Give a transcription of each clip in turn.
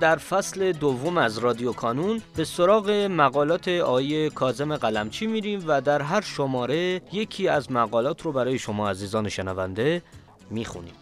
در فصل دوم از رادیو کانون به سراغ مقالات آیه کازم قلمچی میریم و در هر شماره یکی از مقالات رو برای شما عزیزان شنونده می‌خونیم.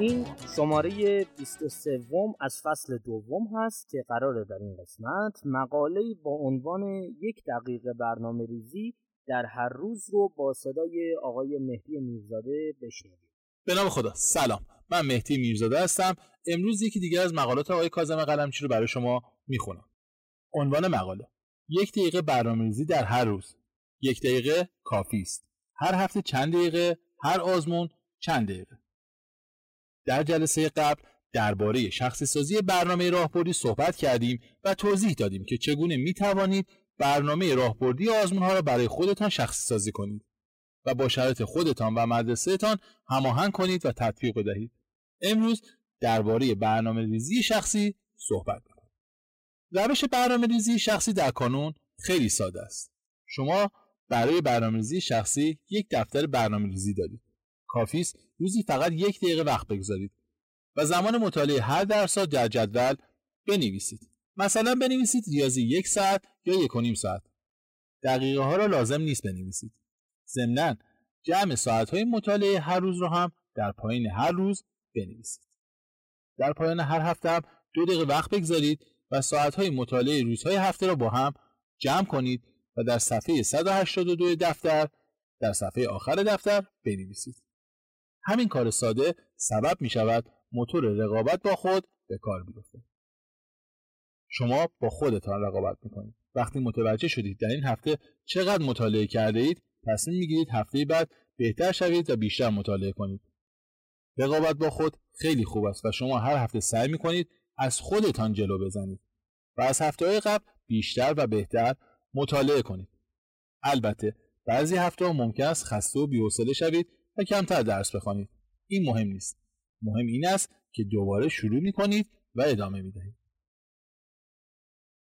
این شماره 23 از فصل دوم هست که قراره در این قسمت مقاله با عنوان یک دقیقه برنامه ریزی در هر روز رو با صدای آقای مهدی میرزاده بشنوید به نام خدا. سلام. من مهدی میرزاده هستم. امروز یکی دیگر از مقالات آقای کاظم قلمچی رو برای شما می‌خونم. عنوان مقاله. یک دقیقه برنامه‌ریزی در هر روز. یک دقیقه کافی است. هر هفته چند دقیقه هر آزمون چند دقیقه. در جلسه قبل درباره شخصی سازی برنامه راهبردی صحبت کردیم و توضیح دادیم که چگونه می توانید برنامه راهبردی آزمون ها را برای خودتان شخصی سازی کنید و با شرایط خودتان و مدرسهتان هماهنگ کنید و تطبیق بدهید. امروز درباره برنامه ریزی شخصی صحبت می‌کنیم. روش برنامه ریزی شخصی در کانون خیلی ساده است. شما برای برنامه ریزی شخصی یک دفتر برنامه ریزی دارید. کافی است روزی فقط یک دقیقه وقت بگذارید و زمان مطالعه هر درس را در جدول بنویسید. مثلا بنویسید ریاضی یک ساعت یا یک و نیم ساعت. دقیقه ها را لازم نیست بنویسید. ضمنا جمع ساعت های مطالعه هر روز را هم در پایین هر روز بنویسید. در پایان هر هفته هم دو دقیقه وقت بگذارید و ساعت های مطالعه روزهای هفته را با هم جمع کنید و در صفحه 182 دفتر در صفحه آخر دفتر بنویسید. همین کار ساده سبب می شود موتور رقابت با خود به کار بیفته. شما با خودتان رقابت می‌کنید. وقتی متوجه شدید در این هفته چقدر مطالعه کرده اید تصمیم می‌گیرید هفته بعد بهتر شوید و بیشتر مطالعه کنید. رقابت با خود خیلی خوب است و شما هر هفته سعی می‌کنید از خودتان جلو بزنید و از هفته های قبل بیشتر و بهتر مطالعه کنید. البته بعضی هفته ها ممکن است خسته و بی‌حوصله شوید و کمتر درس بخوانید. این مهم نیست. مهم این است که دوباره شروع می‌کنید و ادامه می‌دهید.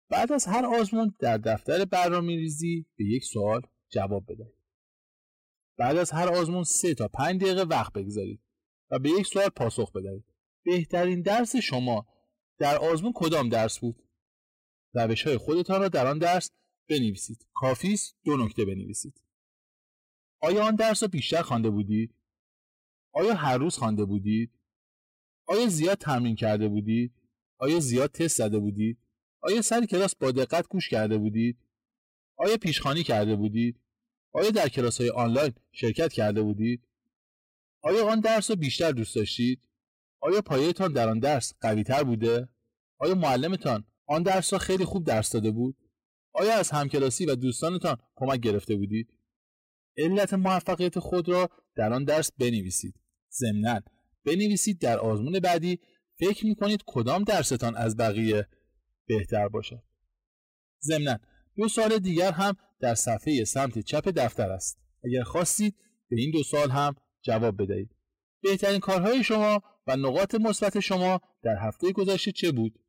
بعد از هر آزمون در دفتر برنامه ریزی به یک سوال جواب بدهید. بعد از هر آزمون سه تا پنج دقیقه وقت بگذارید و به یک سوال پاسخ بدهید. بهترین درس شما در آزمون کدام درس بود؟ روش های خودتان را در آن درس بنویسید. کافی است دو نکته بنویسید. آیا آن درس را بیشتر خوانده بودید؟ آیا هر روز خوانده بودید؟ آیا زیاد تمرین کرده بودید؟ آیا زیاد تست زده بودید؟ آیا سر کلاس با دقت گوش کرده بودید؟ آیا پیشخانی کرده بودید؟ آیا در کلاس های آنلاین شرکت کرده بودید؟ آیا آن درس رو بیشتر دوست داشتید؟ آیا پایهتان در آن درس قویتر بوده؟ آیا معلمتان آن درس را خیلی خوب درس داده بود؟ آیا از همکلاسی و دوستانتان کمک گرفته بودید؟ علت موفقیت خود را در آن درس بنویسید. ضمنا بنویسید در آزمون بعدی فکر می کنید کدام درستان از بقیه بهتر باشد. ضمنا دو سال دیگر هم در صفحه سمت چپ دفتر است. اگر خواستید به این دو سال هم جواب بدهید. بهترین کارهای شما و نقاط مثبت شما در هفته گذشته چه بود؟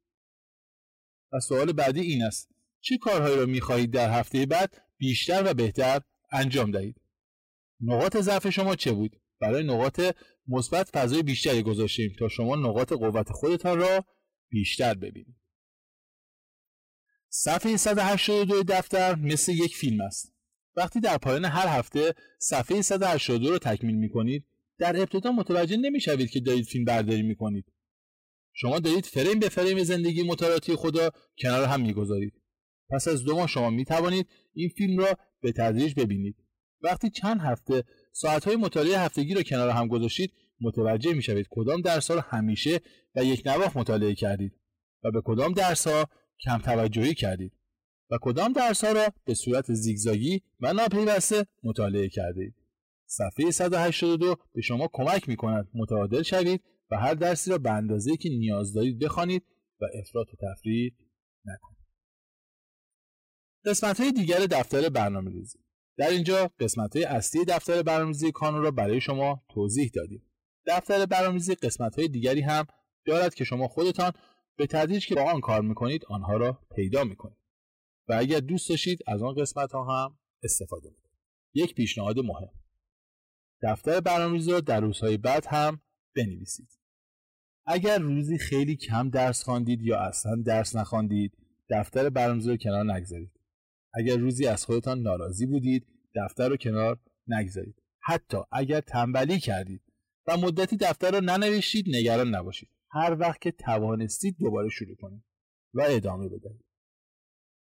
و سوال بعدی این است. چه کارهایی را می‌خواهید در هفته بعد بیشتر و بهتر انجام دهید؟ نقاط ضعف شما چه بود؟ برای نقاط مثبت فضای بیشتری گذاشتیم تا شما نقاط قوت خودتان را بیشتر ببینید. صفحه 182 دفتر مثل یک فیلم است. وقتی در پایان هر هفته صفحه 182 رو تکمیل می کنید در ابتدا متوجه نمی شوید که دارید فیلم برداری می کنید. شما دارید فریم به فریم زندگی مطالعاتی خدا کنار هم می‌گذارید. پس از دو ماه شما می توانید این فیلم را به تدریج ببینید. وقتی چند هفته ساعتهای مطالعه هفتگی را کنار هم گذاشتید متوجه می شوید کدام درس را همیشه و یک نواخت مطالعه کردید و به کدام درس ها کم توجهی کردید و کدام درس ها را به صورت زیگزاگی و ناپیوسته مطالعه کرده اید. صفحه 182 به شما کمک می کند متعادل شوید و هر درسی را به اندازه که نیاز دارید بخوانید و افراط و تفرید نکنید. قسمت های دیگر دفتر برنامه ریزی در اینجا قسمت های اصلی دفتر برنامه‌ریزی کانون را برای شما توضیح دادیم. دفتر برنامه‌ریزی قسمت های دیگری هم دارد که شما خودتان به تدریج که با آن کار می‌کنید آنها را پیدا می‌کنید و اگر دوست داشتید از آن قسمت ها هم استفاده کنید. یک پیشنهاد مهم دفتر برنامه‌ریزی را در روزهای بعد هم بنویسید. اگر روزی خیلی کم درس خواندید یا اصلا درس نخواندید دفتر برنامه‌ریزی را کنار نگذارید. اگر روزی از خودتان ناراضی بودید دفتر رو کنار نگذارید حتی اگر تنبلی کردید و مدتی دفتر رو ننوشتید نگران نباشید هر وقت که توانستید دوباره شروع کنید و ادامه بدهید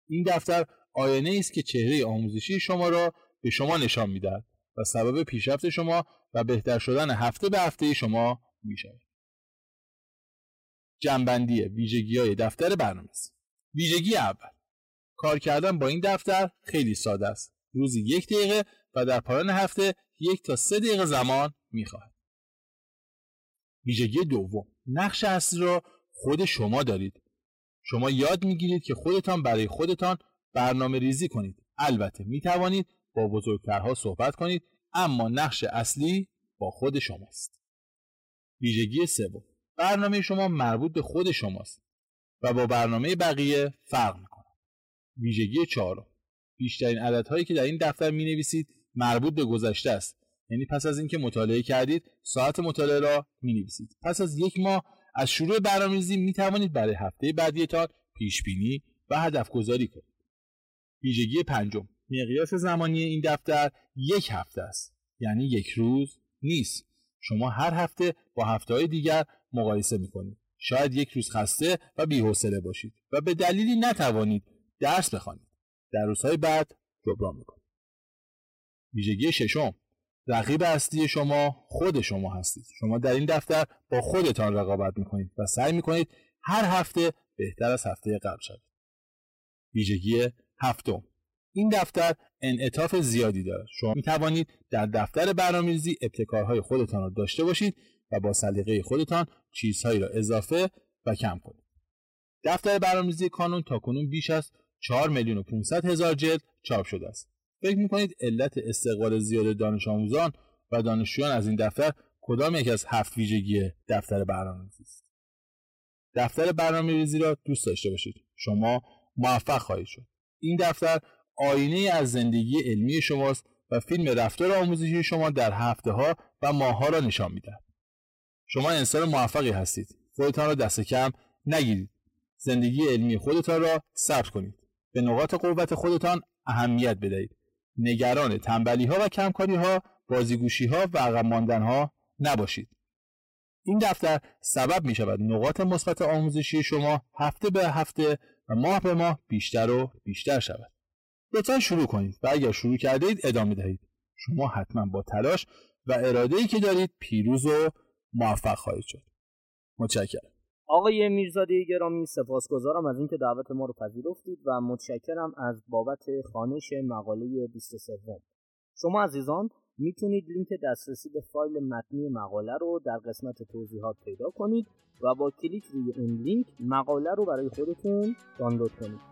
این دفتر آینه است که چهره آموزشی شما را به شما نشان می‌دهد و سبب پیشرفت شما و بهتر شدن هفته به هفته شما می شود. جنبندی ویژگی های دفتر برنامه ویژگی اول کار کردن با این دفتر خیلی ساده است. روزی یک دقیقه و در پایان هفته یک تا سه دقیقه زمان می‌خواهد. ویژگی دوم نقش اصلی را خود شما دارید. شما یاد می‌گیرید که خودتان برای خودتان برنامه ریزی کنید. البته می توانید با بزرگترها صحبت کنید اما نقش اصلی با خود شماست. ویژگی سوم برنامه شما مربوط به خود شماست و با برنامه بقیه فرق می‌کنه. ویژگی چهارم بیشترین عددهایی که در این دفتر می نویسید مربوط به گذشته است یعنی پس از اینکه مطالعه کردید ساعت مطالعه را می نویسید پس از یک ماه از شروع برنامه‌ریزی می توانید برای هفته بعدیتان پیش بینی و هدف گذاری کنید. ویژگی پنجم. مقیاس زمانی این دفتر یک هفته است. یعنی یک روز نیست. شما هر هفته با هفته های دیگر مقایسه می کنید شاید یک روز خسته و بی‌حوصله باشید و به دلیلی نتوانید درس بخوانید. در روزهای بعد جبران می‌کنید. ویژگی ششم. رقیب اصلی شما خود شما هستید. شما در این دفتر با خودتان رقابت می‌کنید و سعی می‌کنید هر هفته بهتر از هفته قبل شوید. ویژگی هفتم. این دفتر انعطاف زیادی دارد. شما می توانید در دفتر برنامه‌ریزی ابتکارهای خودتان را داشته باشید و با سلیقه خودتان چیزهایی را اضافه و کم کنید. دفتر برنامه‌ریزی کانون تاکنون بیش از 4 میلیون و 500 هزار جلد چاپ شده است. فکر می‌کنید علت استقبال زیاد دانش آموزان و دانشجویان از این دفتر کدام یک از هفت ویژگی دفتر برنامه‌ریزی است؟ دفتر برنامه‌ریزی را دوست داشته باشید. شما موفق خواهید شد. این دفتر آینه از زندگی علمی شماست و فیلم رفتار آموزشی شما در هفته ها و ماه ها را نشان می‌دهد. شما انسان موفقی هستید. خودتان را دست کم نگیرید. زندگی علمی خودتان را ثبت کنید. به نقاط قوت خودتان اهمیت بدهید نگران تنبلی ها و کمکاری ها بازیگوشی ها و عقب ها نباشید. این دفتر سبب می شود نقاط مثبت آموزشی شما هفته به هفته و ماه به ماه بیشتر و بیشتر شود. لطفا شروع کنید و اگر شروع کرده اید ادامه دهید. شما حتما با تلاش و اراده ای که دارید پیروز و موفق خواهید شد. متشکرم. آقای میرزاده گرامی سپاسگزارم از اینکه دعوت ما رو پذیرفتید و متشکرم از بابت خانش مقاله 23 شما عزیزان می‌تونید لینک دسترسی به فایل متنی مقاله رو در قسمت توضیحات پیدا کنید و با کلیک روی اون لینک مقاله رو برای خودتون دانلود کنید.